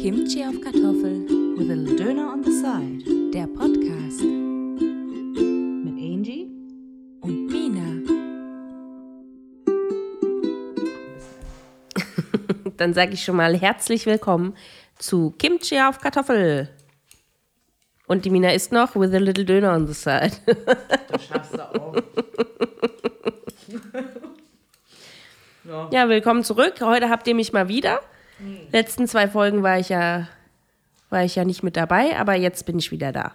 Kimchi auf Kartoffel, with a little Döner on the side. der Podcast Mit Angie. und Mina. Dann sage ich schon mal herzlich willkommen zu Kimchi auf Kartoffel. Und die Mina isst noch with a little Döner on the side. Das schaffst du auch. Ja, willkommen zurück. Heute habt ihr mich mal wieder. Letzten zwei Folgen war ich ja, war ich ja nicht mit dabei, aber jetzt bin ich wieder da.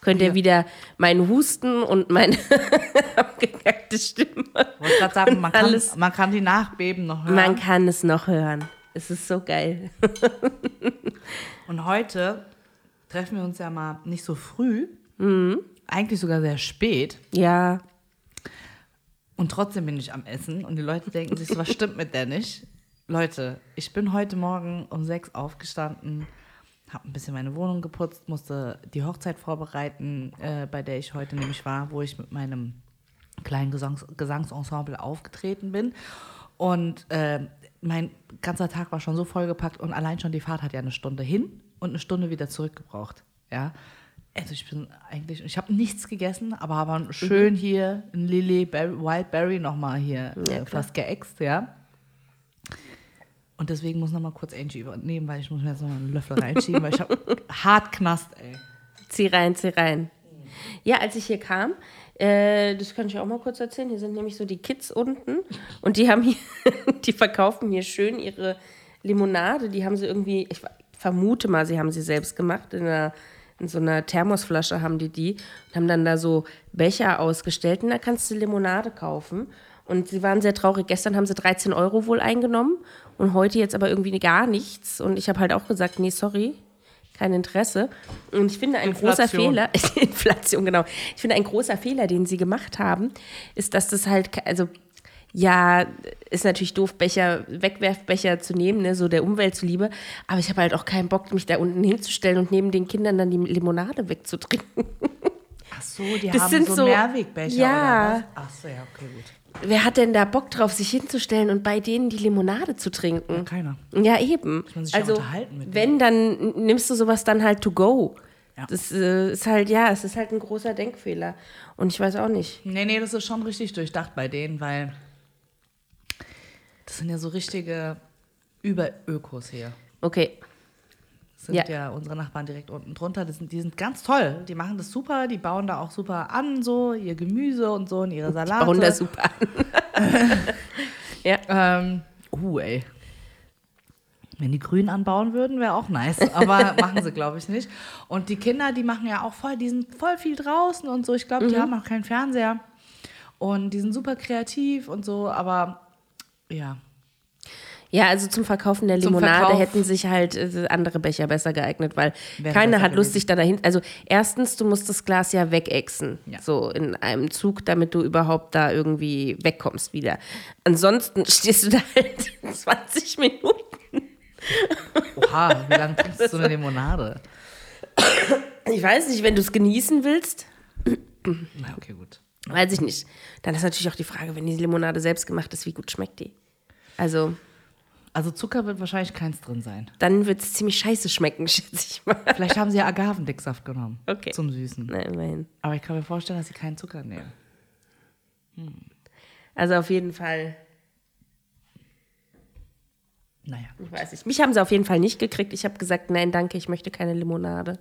Könnt ihr Ja. wieder meinen Husten und meine abgegackte Stimme. Ich wollte gerade sagen, man kann, man kann die Nachbeben noch hören. Man kann es noch hören. Es ist so geil. Und heute treffen wir uns ja mal nicht so früh, Mhm. eigentlich sogar sehr spät. Ja, Und trotzdem bin ich am Essen und die Leute denken sich, was stimmt mit der nicht? Leute, ich bin heute Morgen um sechs aufgestanden, habe ein bisschen meine Wohnung geputzt, musste die Hochzeit vorbereiten, äh, bei der ich heute nämlich war, wo ich mit meinem kleinen Gesangs Gesangsensemble aufgetreten bin. Und äh, mein ganzer Tag war schon so vollgepackt und allein schon die Fahrt hat ja eine Stunde hin und eine Stunde wieder zurückgebraucht. Ja. Also ich bin eigentlich, ich habe nichts gegessen, aber habe schön hier ein Lily Berry, Wildberry nochmal hier Ja, äh, fast geäxt, ja. Und deswegen muss nochmal kurz Angie übernehmen, weil ich muss mir jetzt noch einen Löffel reinschieben, weil ich habe hart Knast, ey. Zieh rein, zieh rein. Ja, als ich hier kam, äh, das kann ich auch mal kurz erzählen, hier sind nämlich so die Kids unten und die haben hier, die verkaufen hier schön ihre Limonade, die haben sie irgendwie, ich vermute mal, sie haben sie selbst gemacht, in, einer, in so einer Thermosflasche haben die die und haben dann da so Becher ausgestellt und da kannst du Limonade kaufen. Und sie waren sehr traurig. Gestern haben sie 13 Euro wohl eingenommen und heute jetzt aber irgendwie gar nichts. Und ich habe halt auch gesagt, nee, sorry, kein Interesse. Und ich finde, ein großer Inflation. Fehler, Inflation, genau. Ich finde, ein großer Fehler, den sie gemacht haben, ist, dass das halt, also, ja, ist natürlich doof, Becher, Wegwerfbecher zu nehmen, ne, so der Umwelt zuliebe. Aber ich habe halt auch keinen Bock, mich da unten hinzustellen und neben den Kindern dann die Limonade wegzutrinken. Ach so, die Das haben sind so, so- Mehrwegbecher Ja. oder was? Ach so, ja, okay, gut. Wer hat denn da Bock drauf, sich hinzustellen und bei denen die Limonade zu trinken? Keiner. Ja, eben. ja also, unterhalten mit wenn, dann nimmst du sowas dann halt to go. Ja. Das äh, ist halt, ja, es ist halt ein großer Denkfehler. Und ich weiß auch nicht. Nee, nee, das ist schon richtig durchdacht bei denen, weil das sind ja so richtige Überökos hier. Okay. Das sind ja. Ja. unsere Nachbarn direkt unten drunter. Das sind, die sind ganz toll. Die machen das super, die bauen da auch super an, so ihr Gemüse und so und ihre Salate. Bauen das super an. ja. Ähm, uh, ey. Wenn die Grün anbauen würden, wäre auch nice. Aber machen sie, glaube ich, nicht. Und die Kinder, die machen ja auch voll, die sind voll viel draußen und so. Ich glaube, die haben auch keinen Fernseher. Und die sind super kreativ und so, aber ja. Ja, also zum Verkaufen der Zum Limonade Verkauf. hätten sich halt äh, andere Becher besser geeignet, weil Wäre keiner hat Lust, sich da dahin. Also erstens, du musst das Glas ja wegexen, Ja. so in einem Zug, damit du überhaupt da irgendwie wegkommst wieder. Ansonsten stehst du da halt 20 Minuten. Oha, wie lange trinkst du so eine Limonade? Ich weiß nicht, wenn du es genießen willst, Na, okay, gut. weiß ich nicht. Dann ist natürlich auch die Frage, wenn die Limonade selbst gemacht ist, wie gut schmeckt die? Also, Also Zucker wird wahrscheinlich keins drin sein. dann wird es ziemlich scheiße schmecken, schätze ich mal. Vielleicht haben sie ja Agavendicksaft genommen. Okay. Zum Süßen. Na, immerhin. Aber ich kann mir vorstellen, dass sie keinen Zucker nehmen. Also auf jeden Fall, Naja. ich weiß nicht. Mich haben sie auf jeden Fall nicht gekriegt. Ich habe gesagt, nein, danke, ich möchte keine Limonade.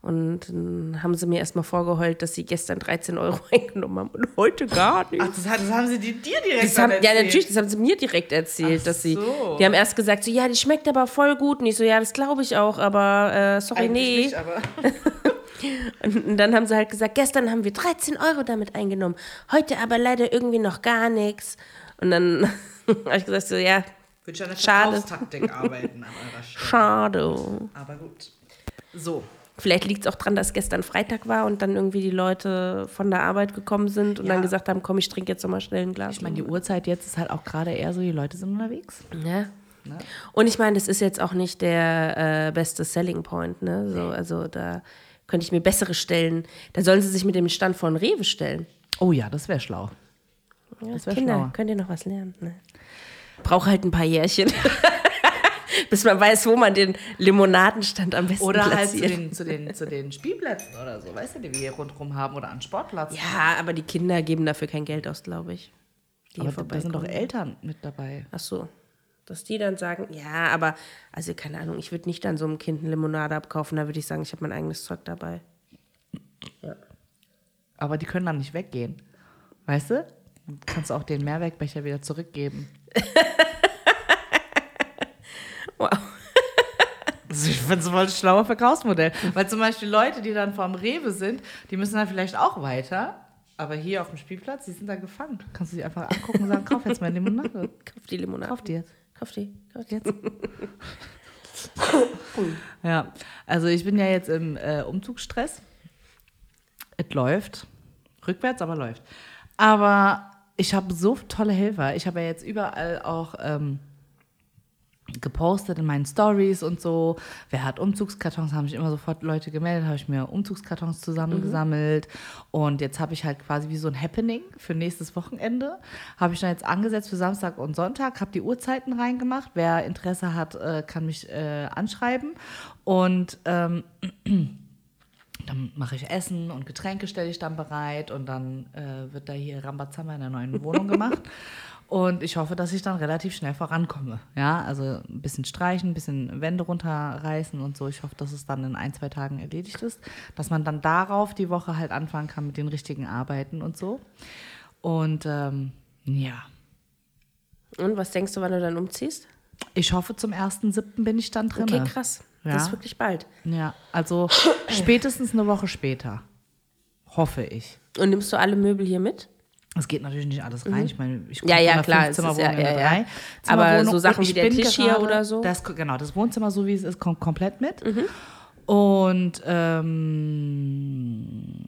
Und dann haben sie mir erstmal vorgeheult, dass sie gestern 13 Euro eingenommen haben und heute gar nicht. Ach, das, das haben sie dir direkt Das haben, dann ja, erzählt. natürlich, das haben sie mir direkt erzählt, Ach dass sie. so. Die haben erst gesagt, so, ja, die schmeckt aber voll gut. Und ich so, ja, das glaube ich auch, aber äh, sorry, Eigentlich nee. nicht, aber Und, dann haben sie halt gesagt, gestern haben wir 13 Euro damit eingenommen, heute aber leider irgendwie noch gar nichts. Und dann habe ich gesagt, so, ja, würde ich an der Schade. Arbeiten an eurer Stelle. schade. Aber gut. So. Vielleicht liegt es auch dran, dass gestern Freitag war und dann irgendwie die Leute von der Arbeit gekommen sind und Ja. dann gesagt haben, komm, ich trinke jetzt noch mal schnell ein Glas. Ich meine, die Uhrzeit jetzt ist halt auch gerade eher so, die Leute sind unterwegs. Ja. Und ich meine, das ist jetzt auch nicht der äh, beste Selling Point, ne? So, also da könnte ich mir bessere stellen. Da sollen sie sich mit dem Stand von Rewe stellen. Oh ja, das wäre schlau. Ja, Das wär Kinder, schlauer. könnt ihr noch was lernen. Ne? Brauche halt ein paar Jährchen. Bis man weiß, wo man den Limonadenstand am besten Oder halt zu platziert. den, zu, den, zu den Spielplätzen oder so, weißt du, die wir hier rundherum haben oder an Sportplatz. Ja, aber die Kinder geben dafür kein Geld aus, glaube ich. Die aber da sind doch. Eltern mit dabei. Ach so. Dass die dann sagen, ja, aber, also keine Ahnung, ich würde nicht dann so einem Kind eine Limonade abkaufen, da würde ich sagen, ich habe mein eigenes Zeug dabei. Aber die können dann nicht weggehen. Weißt du? Kannst du auch den Mehrwegbecher wieder zurückgeben. Wow. Also ich finde es voll ein schlauer Verkaufsmodell. Weil zum Beispiel Leute, die dann vorm Rewe sind, die müssen dann vielleicht auch weiter. Aber hier auf dem Spielplatz, die sind da gefangen. Kannst du sie einfach angucken und sagen, kauf jetzt mal Limonade. Kauf die Limonade. Kauf die jetzt. Kauf die. Kauf die. Jetzt. ja, also ich bin ja jetzt im äh, Umzugsstress. Es läuft. Rückwärts, aber läuft. Aber ich habe so tolle Helfer. Ich habe ja jetzt überall auch ähm, gepostet in meinen Stories und so. Wer hat Umzugskartons? Haben sich immer sofort Leute gemeldet, habe ich mir Umzugskartons zusammengesammelt. Und jetzt habe ich halt quasi wie so ein Happening für nächstes Wochenende. Habe ich dann jetzt angesetzt für Samstag und Sonntag, habe die Uhrzeiten reingemacht. Wer Interesse hat, äh, kann mich äh, anschreiben. Und ähm, dann mache ich Essen und Getränke stelle ich dann bereit und dann äh, wird da hier Rambazamba in der neuen Wohnung gemacht. Und ich hoffe, dass ich dann relativ schnell vorankomme. Ja, also ein bisschen streichen, ein bisschen Wände runterreißen und so. Ich hoffe, dass es dann in ein, zwei Tagen erledigt ist. Dass man dann darauf die Woche halt anfangen kann mit den richtigen Arbeiten und so. Und ähm, ja, Und was denkst du, wann du dann umziehst? ich hoffe, zum 1.7. bin ich dann drin. Okay, krass. Ja. Das ist wirklich bald. Ja, also spätestens eine Woche später. Hoffe ich. Und nimmst du alle Möbel hier mit? Es geht natürlich nicht alles rein. Ich meine, ich Mhm. Ja, ja, klar, es ist Fünfzimmerwohnung ja- ja, ja. Dreizimmerwohnung. Aber so Sachen wie der Tisch hier gerade- oder so? Das, genau, das Wohnzimmer, so wie es ist, kommt komplett mit. Mhm. Und ähm,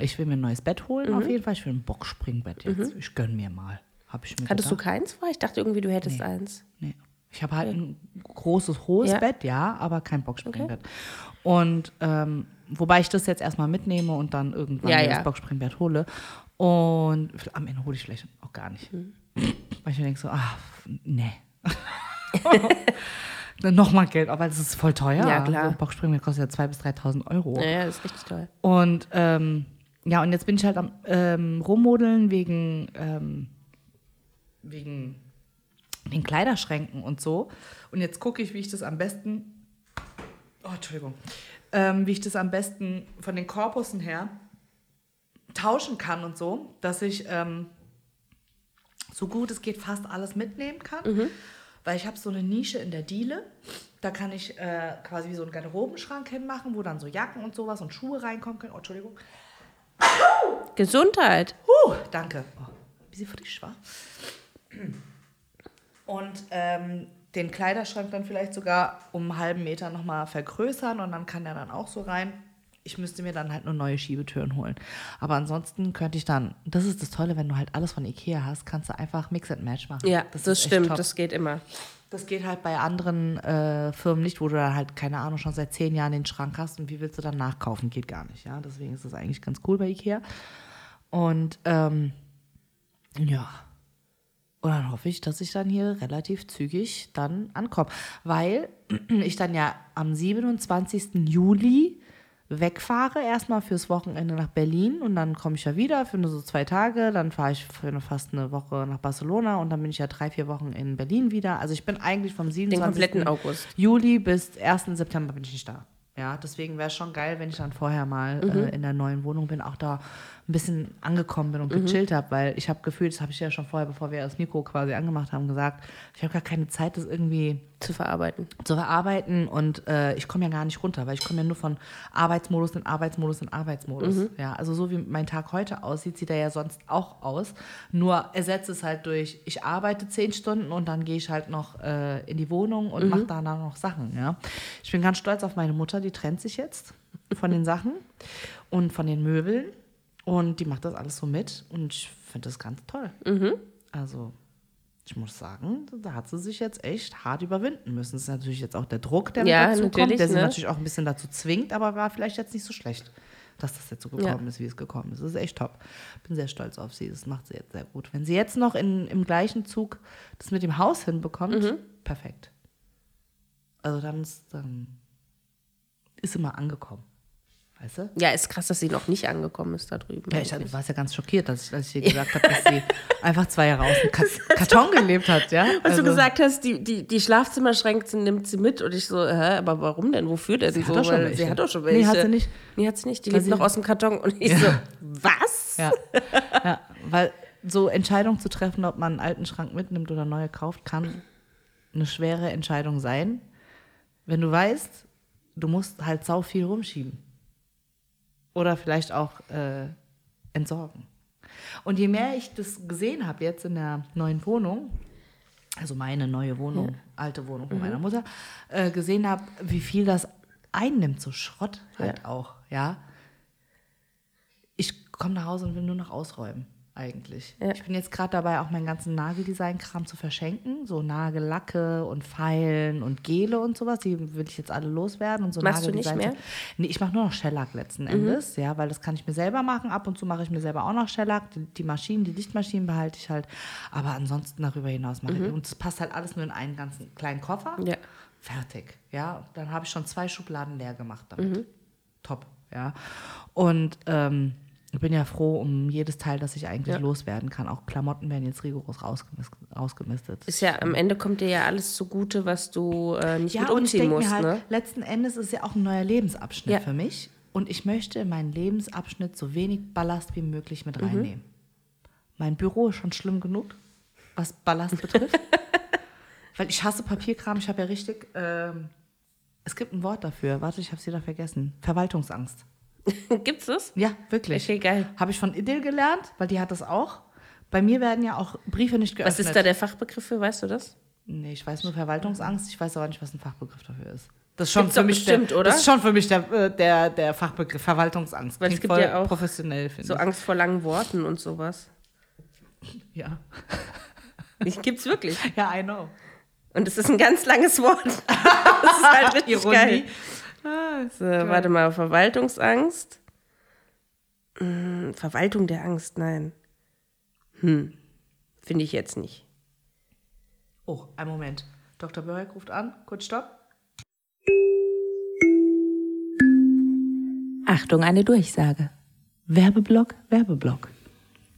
ich will mir ein neues Bett holen, Mhm. auf jeden Fall. Ich will ein Boxspringbett jetzt. Ich gönn mir mal. Hab ich mir Hattest du gedacht. keins vor? Ich dachte irgendwie, du hättest eins. Nee. Ich habe halt ein großes, hohes Ja. Bett, ja, aber kein Boxspringbett. Und ähm, wobei ich das jetzt erstmal mitnehme und dann irgendwann Ja, mir ja. das Boxspringbett hole. Und am Ende hole ich vielleicht auch gar nicht. Mhm. Weil ich mir denke so, ah, nee. Dann Nochmal Geld, aber es ist voll teuer. Ja, klar. So ein Boxspringbett kostet ja 2.000 bis 3.000 Euro. Ja, ja, ist richtig toll. Und ähm, ja, und jetzt bin ich halt am ähm, Rummodeln wegen, ähm, wegen den Kleiderschränken und so. Und jetzt gucke ich, wie ich das am besten. Oh, Entschuldigung. Ähm, wie ich das am besten von den Korpussen her tauschen kann und so, dass ich ähm, so gut es geht fast alles mitnehmen kann. Weil ich habe so eine Nische in der Diele. Da kann ich äh, quasi wie so einen Garderobenschrank hinmachen, wo dann so Jacken und sowas und Schuhe reinkommen können. Oh, Entschuldigung. Gesundheit. Huh, danke. Oh, bisschen frisch, war. Und ähm, den Kleiderschrank dann vielleicht sogar um einen halben Meter nochmal vergrößern und dann kann er dann auch so rein. Ich müsste mir dann halt nur neue Schiebetüren holen. Aber ansonsten könnte ich dann, das ist das Tolle, wenn du halt alles von Ikea hast, kannst du einfach Mix and Match machen. Ja, das, ist echt stimmt. Das geht immer. Das geht halt bei anderen äh, Firmen nicht, wo du dann halt, keine Ahnung, schon seit zehn Jahren den Schrank hast und wie willst du dann nachkaufen? Geht gar nicht, ja. Deswegen ist das eigentlich ganz cool bei Ikea. Und ähm, ja. Und dann hoffe ich, dass ich dann hier relativ zügig dann ankomme. Weil ich dann ja am 27. Juli wegfahre, erstmal fürs Wochenende nach Berlin und dann komme ich ja wieder für nur so zwei Tage, dann fahre ich für eine, fast eine Woche nach Barcelona und dann bin ich ja drei, vier Wochen in Berlin wieder. Also ich bin eigentlich vom 27. kompletten August. Juli bis 1. September bin ich nicht da. Ja, deswegen wäre es schon geil, wenn ich dann vorher mal äh, in der neuen Wohnung bin, auch da ein bisschen angekommen bin und gechillt habe, weil ich habe gefühlt, das habe ich ja schon vorher, bevor wir das Mikro quasi angemacht haben, gesagt, ich habe gar keine Zeit, das irgendwie Zu verarbeiten. zu verarbeiten und äh, ich komme ja gar nicht runter, weil ich komme ja nur von Arbeitsmodus in Arbeitsmodus in Arbeitsmodus. Ja, also so wie mein Tag heute aussieht, sieht er ja sonst auch aus. Nur ersetze es halt durch, ich arbeite zehn Stunden und dann gehe ich halt noch äh, in die Wohnung und mache da dann noch Sachen. Ja, ich bin ganz stolz auf meine Mutter, die trennt sich jetzt von den Sachen und von den Möbeln und die macht das alles so mit und ich finde das ganz toll. Also ich muss sagen, da hat sie sich jetzt echt hart überwinden müssen. Das ist natürlich jetzt auch der Druck, der Ja, mit dazu kommt, der sie ne? natürlich auch ein bisschen dazu zwingt, aber war vielleicht jetzt nicht so schlecht, dass das jetzt so gekommen ist, wie es gekommen ist. Das ist echt top. Bin sehr stolz auf sie. Das macht sie jetzt sehr gut. Wenn sie jetzt noch in, im gleichen Zug das mit dem Haus hinbekommt, Mhm. perfekt. Also dann ist, dann ist sie mal angekommen. Weißt du? Ja, ist krass, dass sie noch nicht angekommen ist da drüben. Ja, ich du warst ja ganz schockiert, als ich, als ich dir gesagt habe, dass sie einfach zwei Jahre aus dem Ka Karton gelebt hat, ja? Als Also, du gesagt hast, die, die, die Schlafzimmerschränke nimmt sie mit und ich so, hä, aber warum denn? Wofür denn Sie so? hat doch schon sie hat doch schon Nee, welche. hat sie nicht. Nee, hat sie nicht. Die lebt noch aus dem Karton und ich Ja. so, was? Ja. ja, weil so Entscheidungen zu treffen, ob man einen alten Schrank mitnimmt oder neue kauft, kann eine schwere Entscheidung sein, wenn du weißt, du musst halt sau viel rumschieben. Oder vielleicht auch äh, entsorgen. Und je mehr ich das gesehen habe jetzt in der neuen Wohnung, also meine neue Wohnung, alte Wohnung von meiner Mutter, äh, gesehen habe, wie viel das einnimmt, so Schrott halt auch, ja. Ich komme nach Hause und will nur noch ausräumen, eigentlich. Ja. Ich bin jetzt gerade dabei, auch meinen ganzen Nageldesign-Kram zu verschenken. So Nagellacke und Pfeilen und Gele und sowas. Die will ich jetzt alle loswerden. Und so Machst du nicht Nageldesign- mehr? Mhm. Nee, ich mache nur noch Shellac letzten Endes, ja, weil das kann ich mir selber machen. Ab und zu mache ich mir selber auch noch Shellac. Die, die Maschinen, die Lichtmaschinen behalte ich halt. Aber ansonsten darüber hinaus mache ich. Und das passt halt alles nur in einen ganzen kleinen Koffer. Mhm. Ja. Fertig. Ja, dann habe ich schon zwei Schubladen leer gemacht damit. Mhm. Top, ja. Und ähm, ich bin ja froh um jedes Teil, das ich eigentlich Ja. loswerden kann. Auch Klamotten werden jetzt rigoros rausgemis rausgemistet. Ist ja, am Ende kommt dir ja alles zugute, was du äh, nicht Ja, mit und ich umziehen musst, mir halt, ne? letzten Endes ist es ja auch ein neuer Lebensabschnitt Ja. für mich. Und ich möchte in meinen Lebensabschnitt so wenig Ballast wie möglich Mhm. mit reinnehmen. Mein Büro ist schon schlimm genug, was Ballast betrifft. Weil ich hasse Papierkram. Ich habe ja richtig, ähm, es gibt ein Wort dafür. Warte, ich habe es wieder vergessen. Verwaltungsangst. Gibt's das? Ja, wirklich. Okay, geil. Habe ich von Idyll gelernt, weil die hat das auch. Bei mir werden ja auch Briefe nicht geöffnet. Was ist da der Fachbegriff für, weißt du das? Nee, ich weiß nur Verwaltungsangst, ich weiß aber nicht, was ein Fachbegriff dafür ist. Das ist schon für mich bestimmt, der, oder? Das ist schon für mich der, äh, der, der Fachbegriff Verwaltungsangst. Weil es Klingt gibt voll ja auch professionell, finde So ich. Angst vor langen Worten und sowas. Ja. Ich gibt's wirklich. ja, I know. Und es ist ein ganz langes Wort. Das ist halt richtig Ironie. geil. Ah, So, warte mal, Verwaltungsangst. Hm, Verwaltung der Angst, nein. Hm, finde ich jetzt nicht. Oh, einen Moment. Dr. Börek ruft an. Kurz stopp. Achtung, eine Durchsage. Werbeblock, Werbeblock.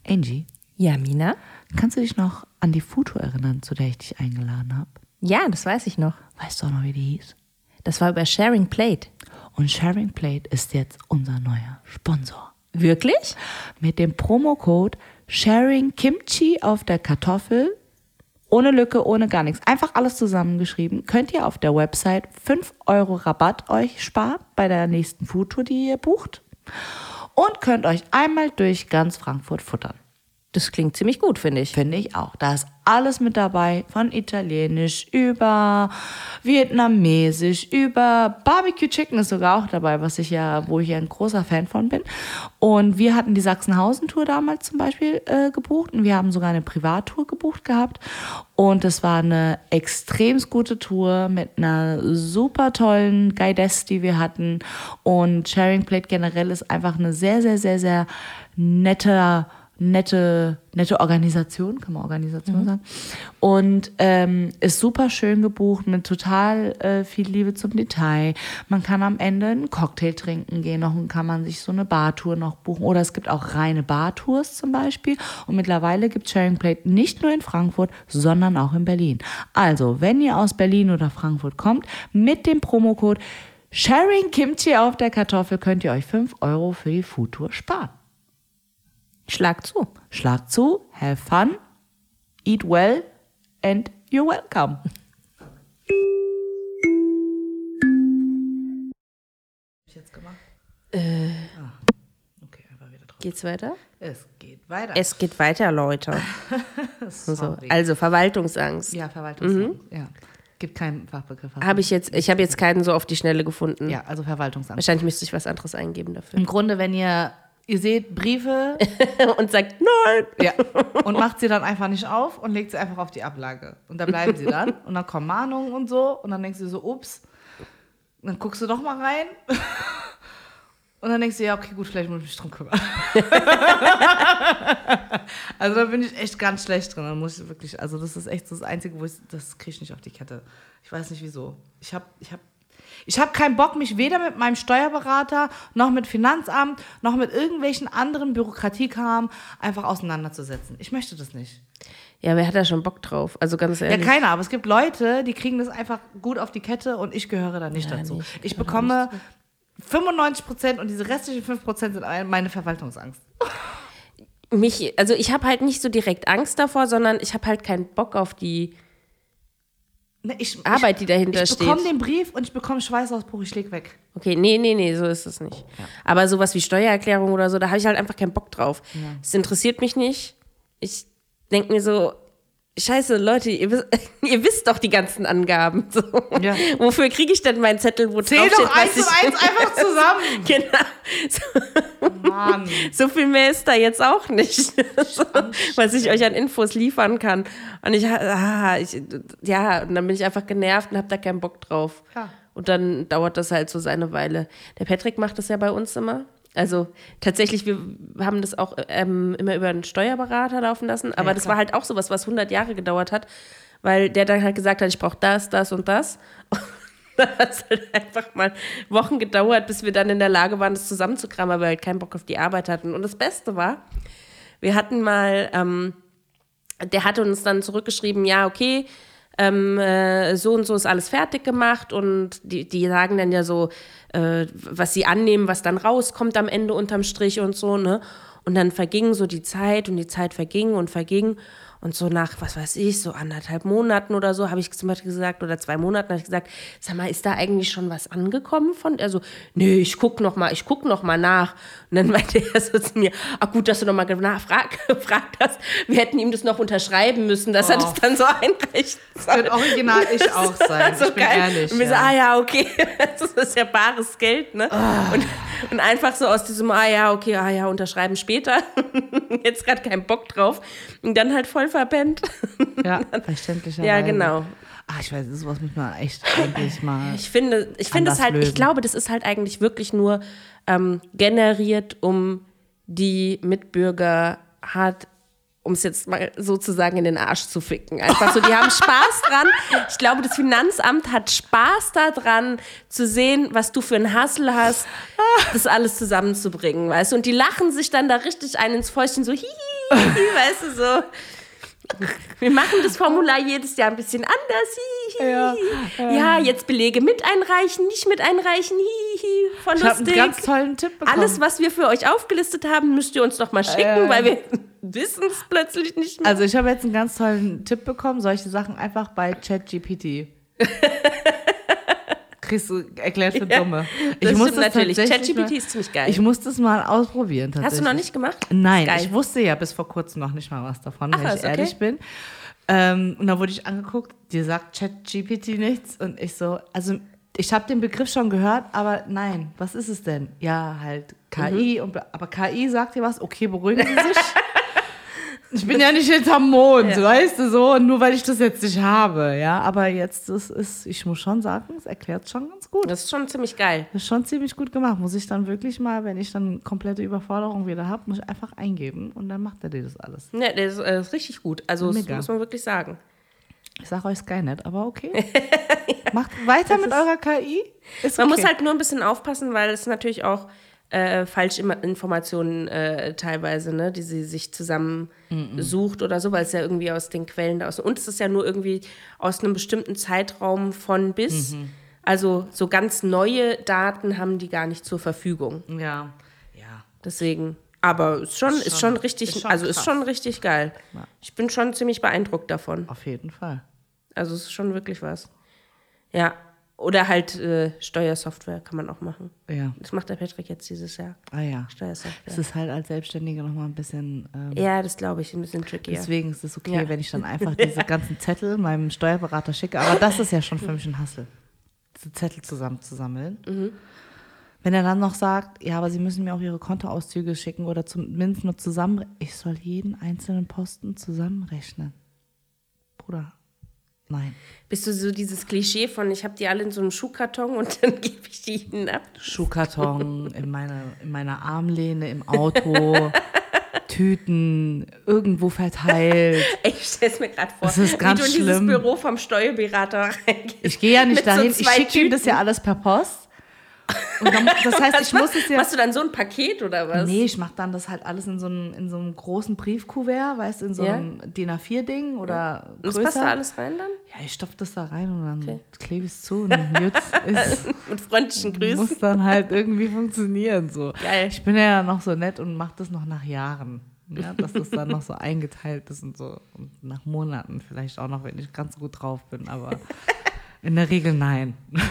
Angie, Ja, Mina? kannst du dich noch an die Futur erinnern, zu der ich dich eingeladen habe? Ja, das weiß ich noch. Weißt du auch noch, wie die hieß? Das war über Sharing Plate. Und Sharing Plate ist jetzt unser neuer Sponsor. Wirklich? mit dem Promocode Sharing Kimchi auf der Kartoffel, ohne Lücke, ohne gar nichts, einfach alles zusammengeschrieben, könnt ihr auf der Website 5 Euro Rabatt euch sparen bei der nächsten Foodtour, die ihr bucht und könnt euch einmal durch ganz Frankfurt futtern. Das klingt ziemlich gut, finde ich. Finde ich auch. Da ist alles mit dabei, von Italienisch über Vietnamesisch, über Barbecue Chicken ist sogar auch dabei, was ich ja, wo ich ja ein großer Fan von bin. Und wir hatten die Sachsenhausen-Tour damals zum Beispiel äh, gebucht und wir haben sogar eine Privattour gebucht gehabt. Und es war eine extrem gute Tour mit einer super tollen Guidess, die wir hatten. Und Sharing Plate generell ist einfach eine sehr, sehr, sehr, sehr nette nette, nette Organisation, kann man Organisation sagen. Und ähm, ist super schön gebucht mit total äh, viel Liebe zum Detail. Man kann am Ende einen Cocktail trinken gehen, noch und kann man sich so eine Bartour noch buchen. Oder es gibt auch reine Bartours zum Beispiel. Und mittlerweile gibt Sharing Plate nicht nur in Frankfurt, sondern auch in Berlin. Also, wenn ihr aus Berlin oder Frankfurt kommt, mit dem Promocode Sharing Kimchi auf der Kartoffel könnt ihr euch 5 Euro für die Foodtour sparen. Schlag zu. Schlag zu, have fun, eat well and you're welcome. ich jetzt gemacht? Äh. okay, einfach wieder drauf. Geht's weiter? Es geht weiter. Es geht weiter, Leute. So, also Verwaltungsangst. ja, Verwaltungsangst. Ja. Gibt keinen Fachbegriff. Habe ich jetzt, ich habe jetzt keinen so auf die Schnelle gefunden. Ja, also Verwaltungsangst. Wahrscheinlich müsste ich was anderes eingeben dafür. Im Grunde, wenn ihr, ihr seht Briefe Und sagt, nein. Ja. Und macht sie dann einfach nicht auf und legt sie einfach auf die Ablage. Und da bleiben sie dann. Und dann kommen Mahnungen und so. Und dann denkst du so, ups. Und dann guckst du doch mal rein. Und dann denkst du, ja, okay, gut, vielleicht muss ich mich drum kümmern. also da bin ich echt ganz schlecht drin. Dann muss ich wirklich, also das ist echt das Einzige, wo ich, das kriege ich nicht auf die Kette. Ich weiß nicht wieso. Ich habe ich hab, ich hab keinen Bock, mich weder mit meinem Steuerberater, noch mit Finanzamt, noch mit irgendwelchen anderen Bürokratiekram einfach auseinanderzusetzen. Ich möchte das nicht. Ja, wer hat da schon Bock drauf? Also ganz Ja, ehrlich. keiner, aber es gibt Leute, die kriegen das einfach gut auf die Kette und ich gehöre da nicht Ja, dazu. nee, ich bekomme 95 Prozent und diese restlichen 5 Prozent sind meine Verwaltungsangst. mich, also ich habe halt nicht so direkt Angst davor, sondern ich habe halt keinen Bock auf die Ne, ich, Arbeit, die dahinter ich bekomme steht. den Brief und ich bekomme Schweißausbruch, ich leg weg. Okay, nee, nee, nee, so ist es nicht. Aber sowas wie Steuererklärung oder so, da habe ich halt einfach keinen Bock drauf. Es interessiert mich nicht. Ich denke mir so, scheiße, Leute, ihr, wisst- ihr wisst doch die ganzen Angaben. So. Ja. Wofür kriege ich denn meinen Zettel, wo Zähl draufsteht, doch eins was und ich... eins einfach zusammen. Genau. So, Mann. so viel mehr ist da jetzt auch nicht, so, was ich euch an Infos liefern kann. Und ich, ah, ich, ja, und dann bin ich einfach genervt und habe da keinen Bock drauf. Ja. Und dann dauert das halt so seine Weile. Der Patrick macht das ja bei uns immer. Also tatsächlich, wir haben das auch ähm, immer über einen Steuerberater laufen lassen, aber Ja, das war halt auch sowas, was 100 Jahre gedauert hat, weil der dann halt gesagt hat, ich brauche das, das und das. Und dann hat es halt einfach mal Wochen gedauert, bis wir dann in der Lage waren, das zusammenzukramen, weil wir halt keinen Bock auf die Arbeit hatten. Und das Beste war, wir hatten mal, ähm, der hatte uns dann zurückgeschrieben, ja, okay, ähm, äh, so und so ist alles fertig gemacht und die, die sagen dann ja so, äh, was sie annehmen, was dann rauskommt am Ende unterm Strich und so, ne? Und dann verging so die Zeit und die Zeit verging und verging. Und so nach, was weiß ich, so anderthalb Monaten oder so, habe ich zum Beispiel gesagt, oder zwei Monaten habe ich gesagt, sag mal, ist da eigentlich schon was angekommen von? Er so, nee, ich guck noch mal, ich guck noch mal nach. Und dann meinte er so zu mir, ach gut, dass du noch mal gefragt, gefragt hast. Wir hätten ihm das noch unterschreiben müssen, dass er Oh. das dann so einrichten soll. Wird original ich auch sein. So ich bin geil. ehrlich. Und wir so, ja. ah ja, okay, das ist ja bares Geld, ne? Und, und einfach so aus diesem, ah ja, okay, ah ja, unterschreiben später. Jetzt gerade keinen Bock drauf. Und dann halt voll verpennt. ja, verständlich. Ja, genau. Ach, ich weiß, sowas muss man echt eigentlich mal. Ich finde, ich finde es halt, ich lösen. glaube, das ist halt eigentlich wirklich nur ähm, generiert, um die Mitbürger hart, um es jetzt mal sozusagen in den Arsch zu ficken. Einfach so, die haben Spaß dran. Ich glaube, das Finanzamt hat Spaß daran, zu sehen, was du für einen Hassel hast, das alles zusammenzubringen, weißt du? Und die lachen sich dann da richtig ein ins Fäustchen, so, hihi, weißt du, so. Wir machen das Formular jedes Jahr ein bisschen anders. Hihi. Ja, Ja, jetzt Belege mit einreichen, nicht mit einreichen. Hihi. Voll Ich habe einen ganz tollen Tipp bekommen. Alles, was wir für euch aufgelistet haben, müsst ihr uns noch mal schicken, Ja. weil wir wissen es plötzlich nicht mehr. Also ich habe jetzt einen ganz tollen Tipp bekommen, solche Sachen einfach bei ChatGPT. Kriegst du erklärt für Ja, Dumme. das muss stimmt natürlich. ChatGPT ist ziemlich geil. Ich muss das mal ausprobieren. Hast du noch nicht gemacht? Nein, ich wusste ja bis vor kurzem noch nicht mal was davon, Ach, wenn ich ist okay. ehrlich bin. Ähm, und dann wurde ich angeguckt, dir sagt ChatGPT nichts und ich so, also ich habe den Begriff schon gehört, aber nein, was ist es denn? Ja, halt KI Mhm. und aber KI sagt dir was? Okay, beruhigen Sie sich. ich bin ja nicht hinterm Mond, Ja. weißt du so, nur weil ich das jetzt nicht habe, ja, aber jetzt das ist, ich muss schon sagen, es erklärt schon ganz gut. Das ist schon ziemlich geil. Das ist schon ziemlich gut gemacht. Muss ich dann wirklich mal, wenn ich dann komplette Überforderung wieder habe, muss ich einfach eingeben und dann macht er dir das alles. Ne, das ist, äh, ist richtig gut. Also, das Mega. muss man wirklich sagen. Ich sage euch Skynet, aber okay. Macht weiter mit eurer KI. Ist Man okay. muss halt nur ein bisschen aufpassen, weil es natürlich auch äh, falsche Immer- Informationen äh, teilweise, ne, die sie sich zusammen sucht oder so, weil es ja irgendwie aus den Quellen da aus. Und es ist ja nur irgendwie aus einem bestimmten Zeitraum von bis. Also so ganz neue Daten haben die gar nicht zur Verfügung. Ja. Ja. Deswegen. Aber ist schon, ist schon, richtig, ist schon also ist schon richtig geil. Ich bin schon ziemlich beeindruckt davon. Auf jeden Fall. Also es ist schon wirklich was. Ja. Oder halt äh, Steuersoftware kann man auch machen. Ja. Das macht der Patrick jetzt dieses Jahr. Ah ja. Steuersoftware. Es ist halt als Selbstständige nochmal ein bisschen. Ähm, Ja, das glaube ich, ein bisschen trickier. Deswegen ist es okay, Ja. wenn ich dann einfach diese ganzen Zettel meinem Steuerberater schicke. Aber das ist ja schon für mich ein Hassel, diese Zettel zusammenzusammeln. Mhm. Wenn er dann noch sagt, ja, aber Sie müssen mir auch Ihre Kontoauszüge schicken oder zumindest nur zusammen. Ich soll jeden einzelnen Posten zusammenrechnen. Bruder, Nein. Bist du so dieses Klischee von, ich habe die alle in so einem Schuhkarton und dann gebe ich die ihnen ab? Schuhkarton in, meine, in meiner Armlehne, im Auto, Tüten, irgendwo verteilt. Ey, Ich stelle mir gerade vor, Das ist ganz wie du in schlimm. dieses Büro vom Steuerberater reingehst. Ich gehe ja nicht Mit so dahin, ich schicke ihm das ja alles per Post. Und dann, das heißt, ich muss es ja. Machst du dann so ein Paket oder was? Nee, ich mache dann das halt alles in so einem, in so einem großen Briefkuvert, weißt du, in so Ja. einem DIN A4-Ding oder Und das passt da alles rein dann? Ja, ich stopfe das da rein und dann Okay. klebe ich es zu und dann jut's, ist, Mit freundlichen Grüßen. muss dann halt irgendwie funktionieren. So. Geil. Ich bin ja noch so nett und mache das noch nach Jahren. Ja, dass das dann noch so eingeteilt ist und so. Und nach Monaten vielleicht auch noch, wenn ich ganz gut drauf bin, aber in der Regel nein.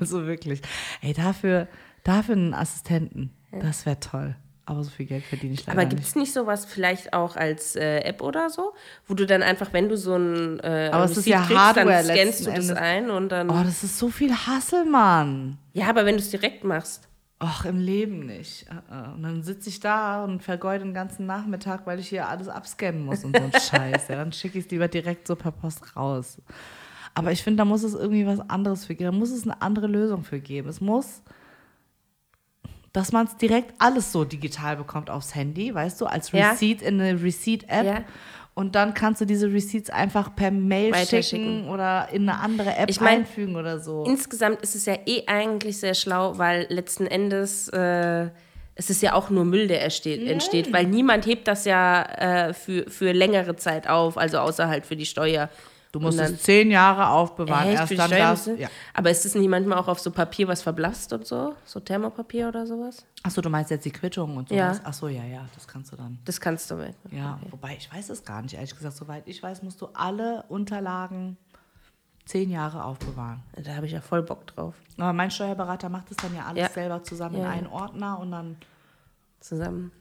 Also wirklich. Ey, dafür, dafür einen Assistenten, das wäre toll. Aber so viel Geld verdiene ich leider Aber gibt es nicht sowas vielleicht auch als äh, App oder so, wo du dann einfach, wenn du so ein äh, Aber es ist ja kriegst, Hardware dann scannst du das Endes. ein und dann. Oh, das ist so viel Hassel, Mann. ja, aber wenn du es direkt machst. Ach, im Leben nicht. Äh, äh. Und dann sitze ich da und vergeude den ganzen Nachmittag, weil ich hier alles abscannen muss und so ein Scheiß. Ja, dann schicke ich es lieber direkt so per Post raus. Aber ich finde, da muss es irgendwie was anderes für geben. Da muss es eine andere Lösung für geben. Es muss, dass man es direkt alles so digital bekommt aufs Handy, weißt du, als Ja. Receipt in eine Receipt-App. Ja. Und dann kannst du diese Receipts einfach per Mail Weiterschicken. schicken oder in eine andere App Ich mein, einfügen oder so. Insgesamt ist es ja eh eigentlich sehr schlau, weil letzten Endes äh, es ist ja auch nur Müll, der entsteht, entsteht weil niemand hebt das ja äh, für, für längere Zeit auf, also außer halt für die Steuer. Du musst dann- es zehn Jahre aufbewahren. Echt? Erst dann du- ja. Aber ist es nicht manchmal auch auf so Papier, was verblasst und so? So Thermopapier oder sowas? Achso, du meinst jetzt die Quittung und Ja. sowas? Achso, ja, ja, das kannst du dann. Das kannst du mit. Ja, wobei ich weiß es gar nicht. Ehrlich gesagt, soweit ich weiß, musst du alle Unterlagen zehn Jahre aufbewahren. Da habe ich ja voll Bock drauf. Aber mein Steuerberater macht es dann ja alles Ja. selber zusammen Ja, in ja. einen Ordner und dann Zusammen.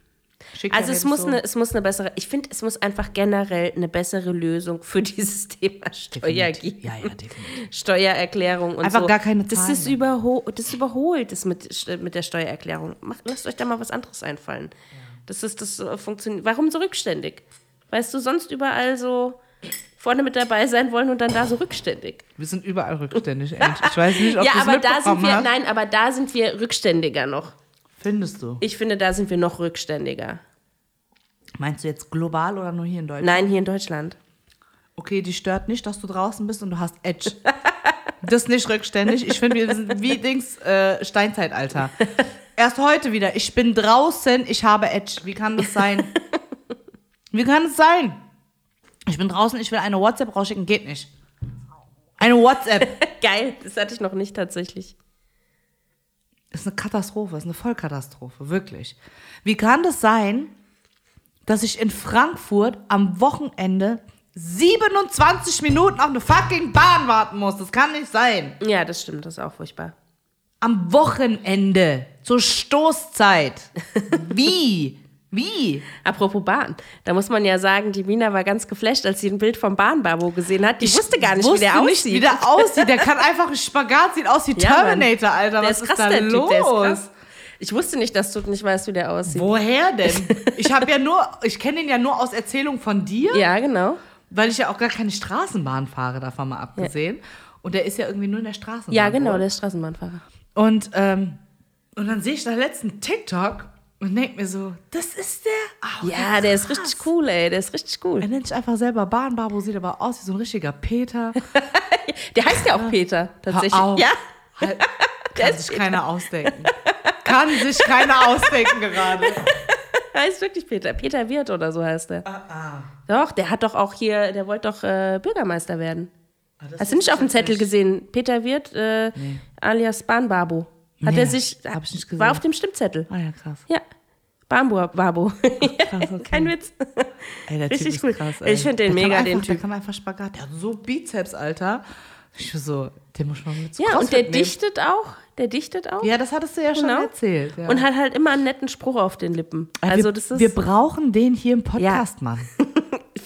Schickt Also es muss, so. eine, es muss eine bessere, ich finde, es muss einfach generell eine bessere Lösung für dieses Thema Steuer Definitiv. geben. Ja, ja, definitiv. Steuererklärung und Einfach so. gar keine das Zahlen ist, mehr. überho das ist überholt, das mit, mit der Steuererklärung. Macht, lasst euch da mal was anderes einfallen. Das ist, das äh, funktioniert. Warum so rückständig? Weißt du, sonst überall so vorne mit dabei sein wollen und dann da so rückständig. Wir sind überall rückständig. Ich weiß nicht, ob ja, aber da sind wir, hast. nein, aber da sind wir rückständiger noch. Findest du? Ich finde, da sind wir noch rückständiger. Meinst du jetzt global oder nur hier in Deutschland? Nein, hier in Deutschland. Okay, die stört nicht, dass du draußen bist und du hast Edge. Das ist nicht rückständig. Ich finde, wir sind wie Dings äh, Steinzeitalter. Erst heute wieder. Ich bin draußen, ich habe Edge. Wie kann das sein? Wie kann es sein? Ich bin draußen, ich will eine WhatsApp rausschicken. Geht nicht. Eine WhatsApp. Geil, das hatte ich noch nicht tatsächlich. Das ist eine Katastrophe, das ist eine Vollkatastrophe, wirklich. Wie kann das sein, dass ich in Frankfurt am Wochenende 27 Minuten auf eine fucking Bahn warten muss? Das kann nicht sein. Ja, das stimmt, das ist auch furchtbar. Am Wochenende, zur Stoßzeit. Wie? Wie? Apropos Bahn, da muss man ja sagen, die Mina war ganz geflasht, als sie ein Bild vom Bahnbabo gesehen hat. Die wusste gar nicht, wie wusste der nicht, aussieht. wie der aussieht. Der kann einfach einen Spagat, sieht aus wie Ja. Terminator, Alter. der Was ist krass, da der los? Typ, der. Ich wusste nicht, dass du nicht weißt, wie der aussieht. Woher denn? Ich habe ja nur, ich kenne ihn ja nur aus Erzählung von dir. Ja, genau. Weil ich ja auch gar keine Straßenbahn fahre, davon mal abgesehen. Und der ist ja irgendwie nur in der Straßenbahn. Ja, genau, oder? der ist Straßenbahnfahrer. Und, ähm, und dann sehe ich da letzten TikTok und denke mir so, das ist der? Ah, Ja, der ist richtig cool, ey. Der ist richtig cool. Er nennt sich einfach selber Bahnbabo, sieht aber aus wie so ein richtiger Peter. Der heißt ja auch Peter, tatsächlich. Ja, Halt, kann sich keiner ausdenken. Kann sich keiner ausdenken gerade. der heißt wirklich Peter. Peter Wirth oder so heißt der. Ah, Doch, der hat doch auch hier, der wollte doch äh, Bürgermeister werden. das Hast du nicht auf dem Zettel nicht. gesehen? Peter Wirth, äh, alias Bahnbabo. Hat Nee, er sich, hab ich nicht gesehen. war auf dem Stimmzettel. Ah ja, krass. Ja, Bahnbabo. krass okay. Kein Witz. Ey, der Richtig typ cool. krass. Ich find den Der mega, den einfach, Der Typ. kann einfach Spagat. Der hat so Bizeps, Alter. Ich so, den muss man mit zu Ja, und der nehmen. dichtet auch. Der dichtet auch. Ja, das hattest du ja schon Genau. erzählt. Ja. Und hat halt immer einen netten Spruch auf den Lippen. Also wir, das ist, wir brauchen den hier im Podcast, Mann.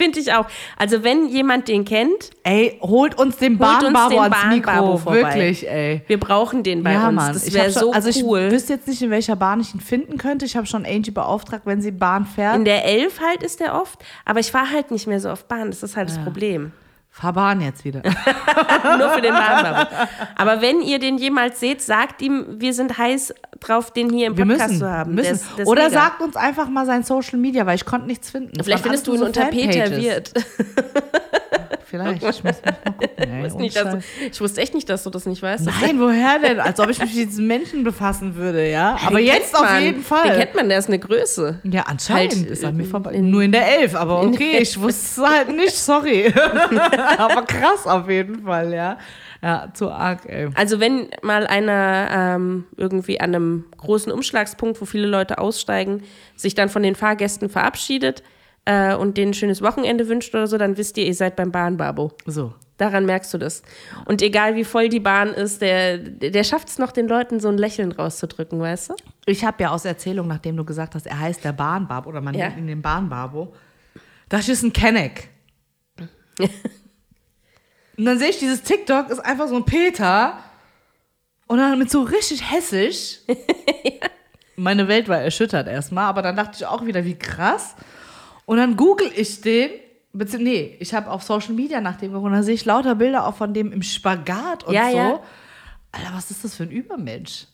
finde ich auch. Also wenn jemand den kennt, Ey, holt uns den Bahnbabo ans Bahnbabo Mikro. vorbei. Wirklich, ey. wir brauchen den bei ja, uns. Mann. Das wäre schon- so also cool. ich wüsste jetzt nicht, in welcher Bahn ich ihn finden könnte. Ich habe schon Angie beauftragt, wenn sie Bahn fährt. In der Elf halt ist der oft, aber ich fahre halt nicht mehr so oft Bahn. Das ist halt das Problem. Fahr Bahn jetzt wieder. Nur für den Bahnbabo. Aber wenn ihr den jemals seht, sagt ihm, wir sind heiß drauf, den hier im Wir Podcast müssen, zu haben. Müssen. der ist Oder mega. sagt uns einfach mal sein Social Media, weil ich konnte nichts finden. Vielleicht findest du ihn nur unter so Peter. Wirt. Vielleicht, ich muss mal gucken. Ey, Ich, nicht, dass ich wusste echt nicht, dass du das nicht weißt. Nein, woher denn? Als ob ich mich mit diesen Menschen befassen würde, ja? Aber den jetzt auf man. jeden Fall. Den kennt man, der ist eine Größe. Ja, anscheinend Halt, ist an mir in- vorbei. in- Nur in der Elf, aber okay, ich wusste halt nicht, sorry. aber krass auf jeden Fall, ja. Ja, zu arg, ey. Also wenn mal einer ähm, irgendwie an einem großen Umschlagspunkt, wo viele Leute aussteigen, sich dann von den Fahrgästen verabschiedet äh, und denen ein schönes Wochenende wünscht oder so, dann wisst ihr, ihr seid beim Bahnbabo. So. Daran merkst du das. Und egal wie voll die Bahn ist, der, der schafft es noch, den Leuten so ein Lächeln rauszudrücken, weißt du? Ich habe ja aus Erzählung, nachdem du gesagt hast, er heißt der Bahnbabo oder man Ja. nennt ihn den Bahnbabo, das ist ein Kenneck. und dann sehe ich dieses TikTok, ist einfach so ein Peter und dann mit so richtig hessisch. Meine Welt war erschüttert erstmal, aber dann dachte ich auch wieder, wie krass. Und dann google ich den, beziehungsweise, nee, ich habe auf Social Media nach dem geguckt dann sehe ich lauter Bilder auch von dem im Spagat und Ja, so. ja. Alter, was ist das für ein Übermensch?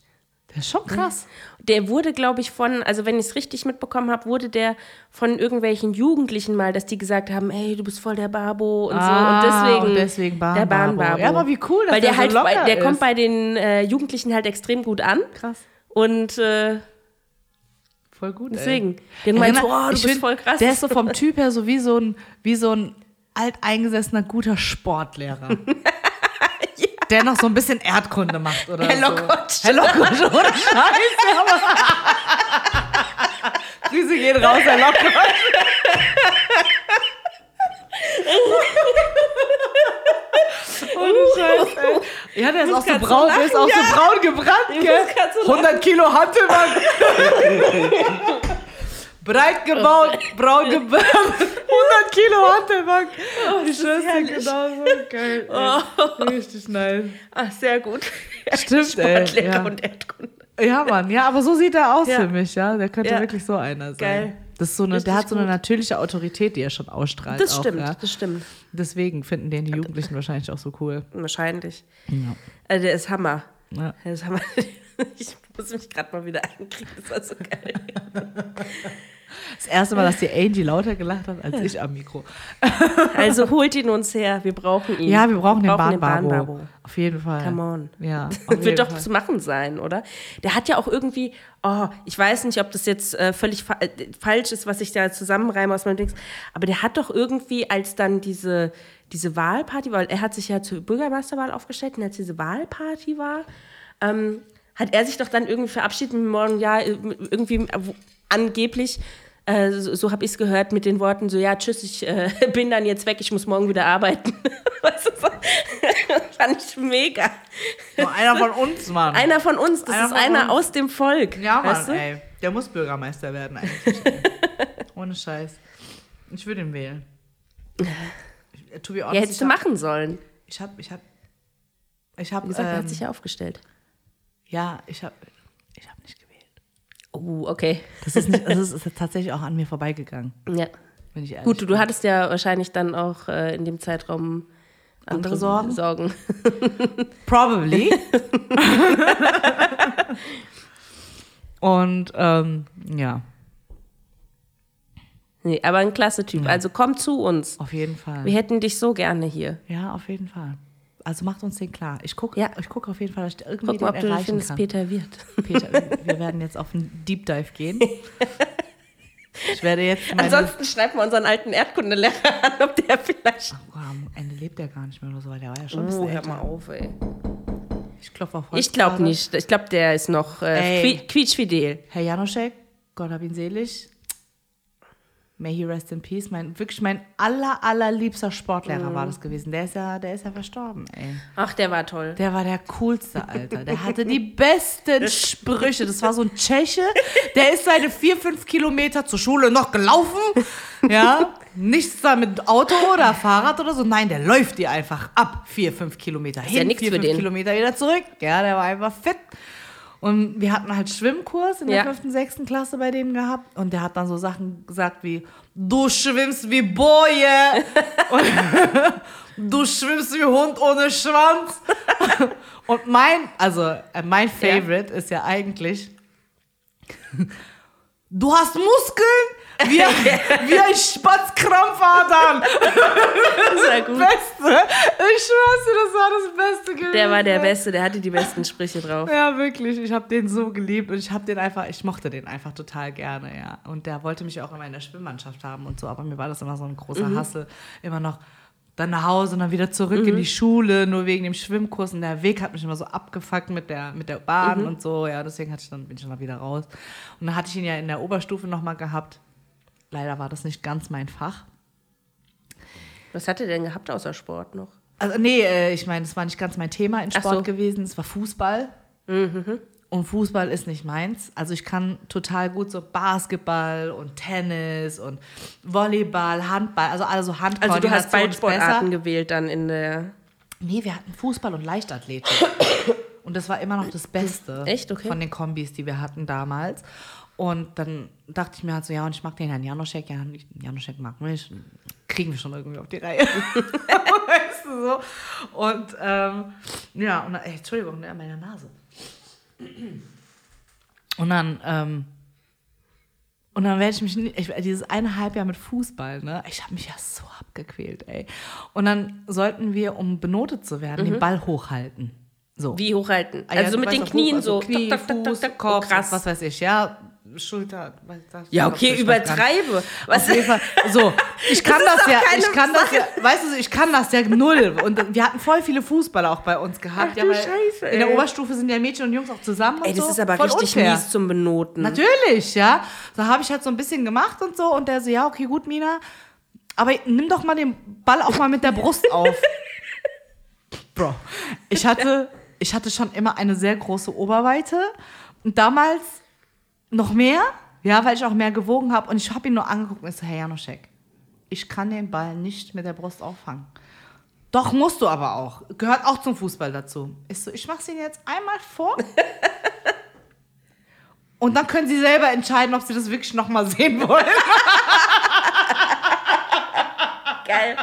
Der ist schon krass. Der wurde, glaube ich, von, also wenn ich es richtig mitbekommen habe, wurde der von irgendwelchen Jugendlichen mal, dass die gesagt haben, hey, du bist voll der Babo und Ah, so. Und deswegen, und deswegen der Bahnbabo. Ja, aber wie cool, dass Weil der, der so halt, locker der ist. kommt bei den äh, Jugendlichen halt extrem gut an. Krass. Und äh, Voll gut. deswegen. Ey. Den Erinnert- oh, du bist find, voll krass. Der ist so vom Typ her so wie so ein, wie so ein alteingesessener guter Sportlehrer. Der noch so ein bisschen Erdkunde macht oder Herr so. Lockott. Herr Lockott, ohne Scheiße. Grüße gehen raus, Herr Lockott. Ohne Scheiß, ey. Ja, der ist auch so braun, der ist auch so braun gebrannt, gell? muss grad so 100 Kilo Hantelbank. Breit gebaut, braun gebrannt. 100 Kilo Hantelbank. Oh, ich dir genauso. Geil. ey. Richtig nice. Ach, sehr gut. Stimmt, Sportlehrer ja. und Erdkunde. Ja, Mann, ja, aber so sieht er aus Ja. für mich, ja. Der könnte Ja. wirklich so einer sein. Geil. Das ist so eine, Richtig der hat so eine gut. natürliche Autorität, die er schon ausstrahlt. Das auch, stimmt, Ja. das stimmt. Deswegen finden den die Jugendlichen wahrscheinlich auch so cool. Wahrscheinlich. Ja. Also der ist Hammer. Ja. Der ist Hammer. Ich muss mich gerade mal wieder einkriegen. Das war so geil. Das erste Mal, dass die Angie lauter gelacht hat als ich am Mikro. Also holt ihn uns her. Wir brauchen ihn. Ja, wir brauchen den den Bahnbabo. Bahnbabo. Auf jeden Fall. Come on. Ja, Wird doch Fall. zu machen sein, oder? Der hat ja auch irgendwie, oh, ich weiß nicht, ob das jetzt äh, völlig fa äh, falsch ist, was ich da zusammenreime aus meinem Dings, aber der hat doch irgendwie, als dann diese, diese Wahlparty, weil er hat sich ja zur Bürgermeisterwahl aufgestellt und als diese Wahlparty war, ähm, hat er sich doch dann irgendwie verabschiedet mit morgen, ja, irgendwie angeblich, äh, so, so habe ich es gehört, mit den Worten so, ja, tschüss, ich äh, bin dann jetzt weg, ich muss morgen wieder arbeiten. fand ich mega. Nur einer von uns, Mann. Einer von uns, das Einer ist einer uns. aus dem Volk. ja, Mann, du? ey. Der muss Bürgermeister werden eigentlich. Ohne Scheiß. Ich würde ihn wählen. Ich, to be honest, Ja, hättest du hab- machen sollen. Ich hab, ich hab, ich hab, Wie gesagt, er ähm, hat sich ja aufgestellt. Ja, ich hab, ich hab nicht gewählt. Oh, okay. Das ist, nicht, das ist tatsächlich auch an mir vorbeigegangen, Ja. wenn ich ehrlich Gut, du, du hattest ja wahrscheinlich dann auch äh, in dem Zeitraum Andere Sorgen? Sorgen. Probably. Und ähm, ja, Nee, aber ein klasse Typ. Also komm zu uns. auf jeden Fall. Wir hätten dich so gerne hier. Ja, auf jeden Fall. Also macht uns den klar. Ich gucke Ja. ich guck auf jeden Fall, dass ich irgendwie Guck mal, ob den du erreichen findest, kann. Peter wird. Peter, wir werden jetzt auf einen Deep Dive gehen. Ich werde jetzt. Ansonsten schreiben wir unseren alten Erdkundelehrer an, ob der vielleicht. Oh, am Ende lebt er gar nicht mehr oder so, weil der war ja schon ein bisschen Oh, hör älter. mal auf, ey. Ich klopfe auf Holz Ich glaube nicht. Ich glaube, der ist noch äh, quietschfidel. Herr Janoschek, Gott hab ihn selig. May he rest in peace. Mein, wirklich mein aller, allerliebster Sportlehrer war das gewesen. Der ist ja, der ist ja verstorben, ey. Ach, der war toll. Der war der coolste, Alter. Der hatte die besten Sprüche. Das war so ein Tscheche. Der ist seine vier, fünf Kilometer zur Schule noch gelaufen. Ja. Nichts da mit Auto oder Fahrrad oder so. Nein, der läuft die einfach ab. Vier, fünf Kilometer hin, ja vier, für fünf den. Kilometer wieder zurück. Ja, der war einfach fit. Und wir hatten halt Schwimmkurs in der Ja. fünften, sechsten Klasse bei dem gehabt. Und der hat dann so Sachen gesagt wie, du schwimmst wie Boje. und, du schwimmst wie Hund ohne Schwanz. Und mein, also äh, mein Favorite ist ja eigentlich, du hast Muskeln wie, wie ein Spatzkrampfadern. Sehr gut. Beste. Ich schwör's dir, das war das Beste gewesen. Der war der Beste, der hatte die besten Sprüche drauf. Ja, wirklich. Ich habe den so geliebt und ich habe den einfach, ich mochte den einfach total gerne, ja. Und der wollte mich auch immer in der Schwimmmannschaft haben und so, aber mir war das immer so ein großer Hassel. Immer noch dann nach Hause und dann wieder zurück in die Schule, nur wegen dem Schwimmkurs. Und der Weg hat mich immer so abgefuckt mit der, mit der Bahn und so. Ja, deswegen hatte ich dann, bin ich dann wieder raus. Und dann hatte ich ihn ja in der Oberstufe nochmal gehabt. Leider war das nicht ganz mein Fach. Was hat er denn gehabt außer Sport noch? Also, nee, äh, ich meine, das war nicht ganz mein Thema in Sport so. gewesen. Es war Fußball. Und Fußball ist nicht meins. Also ich kann total gut so Basketball und Tennis und Volleyball, Handball, also alle so Handball. Also du hast Ballsportarten gewählt dann in der... Nee, wir hatten Fußball und Leichtathletik. und das war immer noch das Beste Echt? Okay. von den Kombis, die wir hatten damals. Und dann dachte ich mir halt so, ja, und ich mag den Herrn Janoschek, ja, Janoschek mag mich, kriegen wir schon irgendwie auf die Reihe. weißt du so? Und ähm, ja, und dann, ey, Entschuldigung, ne, an meiner Nase. Und dann, ähm, und dann werde ich mich, ich, dieses eine Halbjahr mit Fußball, ne, ich habe mich ja so abgequält, ey. Und dann sollten wir, um benotet zu werden, den Ball hochhalten. So. Wie hochhalten? Ah also du mit den Knien hoch, also so. Knie, Fuß, tak. Kopf, oh, krass. was weiß ich, ja, Schulter. Ja, okay, übertreibe. Was? Fall. So, ich kann Das das, ja, ich kann das ja, weißt du, ich kann das ja null. Und wir hatten voll viele Fußballer auch bei uns gehabt. Ach ja, Scheiße, In der. Oberstufe sind ja Mädchen und Jungs auch zusammen. Ey, und das so. ist aber Voll richtig unfair. mies zum Benoten. Natürlich, ja. Da habe ich halt so ein bisschen gemacht und so. Und der so, ja, okay, gut, Mina. Aber nimm doch mal den Ball auch mal mit der Brust auf. Bro, ich hatte, ich hatte schon immer eine sehr große Oberweite. Und damals noch mehr, ja, weil ich auch mehr gewogen habe. Und ich habe ihn nur angeguckt und ich so, hey Janoschek, ich kann den Ball nicht mit der Brust auffangen. Doch, musst du aber auch. Gehört auch zum Fußball dazu. Ich so, ich mach's Ihnen jetzt einmal vor. Und dann können Sie selber entscheiden, ob Sie das wirklich nochmal sehen wollen. Geil.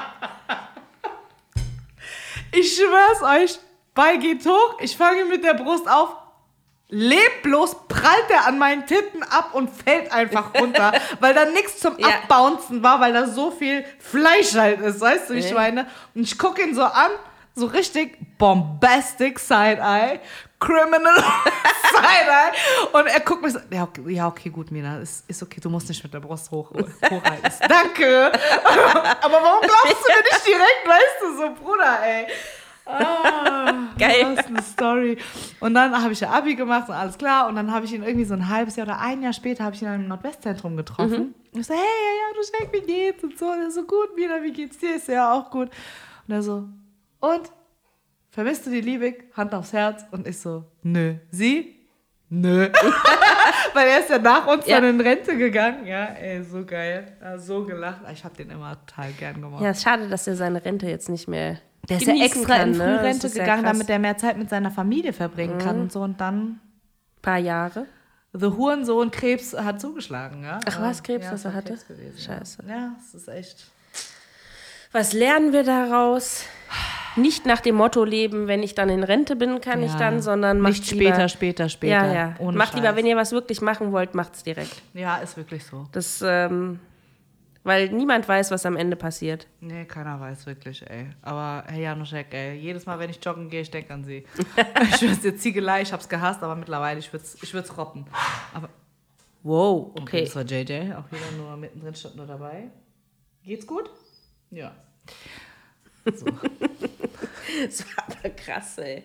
Ich schwör's euch, Ball geht hoch, ich fange mit der Brust auf, leblos prallt er an meinen Titten ab und fällt einfach runter, weil da nichts zum Ja. Abbouncen war, weil da so viel Fleisch halt ist, weißt du, wie ich meine? Und ich gucke ihn so an, so richtig bombastic Side-Eye, Criminal Side-Eye und er guckt mich so, ja okay, ja, okay gut, Mina, ist, ist okay, du musst nicht mit der Brust hoch, hochhalten. Danke. Aber warum glaubst du mir nicht direkt, weißt du, so Bruder, ey. Geil. Das ist eine Story. Und dann habe ich ja Abi gemacht und alles klar. Und dann habe ich ihn irgendwie so ein halbes Jahr oder ein Jahr später habe ich ihn dann im Nordwestzentrum getroffen. Und ich so, hey, ja, du Scheck, wie geht's? Und so, und er so, gut, Mina, wie geht's dir? Ist ja auch gut. Und er so, und? Vermisst du die Liebig? Hand aufs Herz. Und ich so, nö. Sie? Nö. Weil er ist ja nach uns Ja. dann in Rente gegangen. Ja, ey, so geil. Ja, so gelacht. Ich habe den immer total gern gemacht. Ja, ist schade, dass er seine Rente jetzt nicht mehr Der ist ja extra kann, in ne? Frührente ja gegangen, krass. damit er mehr Zeit mit seiner Familie verbringen kann und so. Und dann, paar Jahre. The Hurensohn Krebs hat zugeschlagen, ja. Ach, was, Krebs, ja, was er ein hatte? Krebs gewesen, Scheiße. Ja, es ist echt. Was lernen wir daraus? Nicht nach dem Motto leben, wenn ich dann in Rente bin, kann ich Ja. dann, sondern macht Nicht lieber, später, später, später. Ja, ja. Ohne macht lieber, Scheiß. wenn ihr was wirklich machen wollt, macht's direkt. Ja, ist wirklich so. Das, ähm, weil niemand weiß, was am Ende passiert. Nee, keiner weiß wirklich, ey. Aber Herr Januszek, ey, jedes Mal, wenn ich joggen gehe, ich denke an Sie. ich schwör's dir, Ziegelei, ich hab's gehasst, aber mittlerweile, ich würd's, ich würd's roppen. Aber, Wow, okay. okay. Das war JJ, auch wieder nur mittendrin, stand nur dabei. Geht's gut? Ja. Das war aber krass, ey.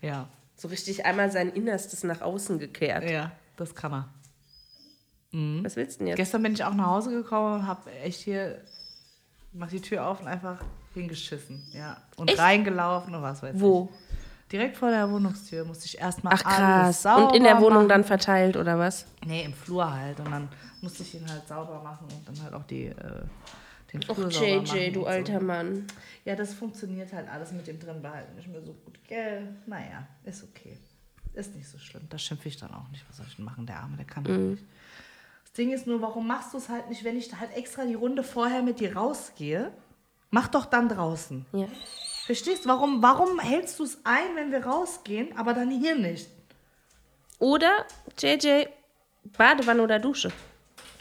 Ja. So richtig einmal sein Innerstes nach außen gekehrt. Ja, das kann er. Was willst du denn jetzt? Gestern bin ich auch nach Hause gekommen und habe echt hier, mach die Tür auf und einfach hingeschissen. Ja. Und Echt? reingelaufen und was weiß Wo? ich. Direkt vor der Wohnungstür musste ich erstmal Ach alles krass. sauber Und in der Wohnung machen. dann verteilt oder was? Nee, im Flur halt. Und dann musste ich ihn halt sauber machen und dann halt auch die, äh, den Flur Och, sauber machen. JJ, du und alter so. Mann. Ja, das funktioniert halt alles mit dem drinbehalten nicht mehr so gut. Gell? Naja, ist okay. Ist nicht so schlimm. Da schimpfe ich dann auch nicht. Was soll ich denn machen? Der Arme, der kann halt nicht. Das Ding ist nur, warum machst du es halt nicht, wenn ich da halt extra die Runde vorher mit dir rausgehe? Mach doch dann draußen. Ja. Verstehst? Warum, warum hältst du es ein, wenn wir rausgehen, aber dann hier nicht? Oder, JJ, Badewanne oder Dusche.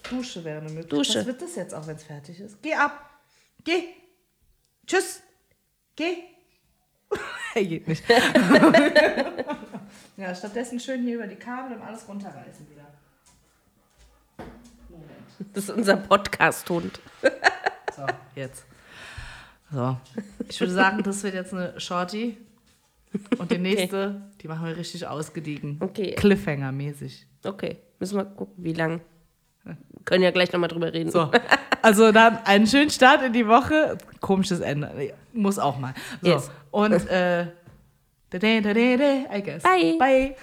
Dusche wäre eine Möglichkeit. Dusche. Was wird das jetzt auch, wenn es fertig ist? Geh ab. Geh. Tschüss. Geh. er geht nicht. ja, stattdessen schön hier über die Kabel und alles runterreißen wieder. Moment. Das ist unser Podcast-Hund. So, jetzt. So. Ich würde sagen, das wird jetzt eine Shorty. Und die nächste, die machen wir richtig ausgediegen. Okay. Cliffhanger-mäßig. Okay, müssen wir gucken, wie lang. Können ja gleich nochmal drüber reden. So. Also dann einen schönen Start in die Woche. Komisches Ende. Muss auch mal. So. Yes. Und äh, I guess. Bye. Bye.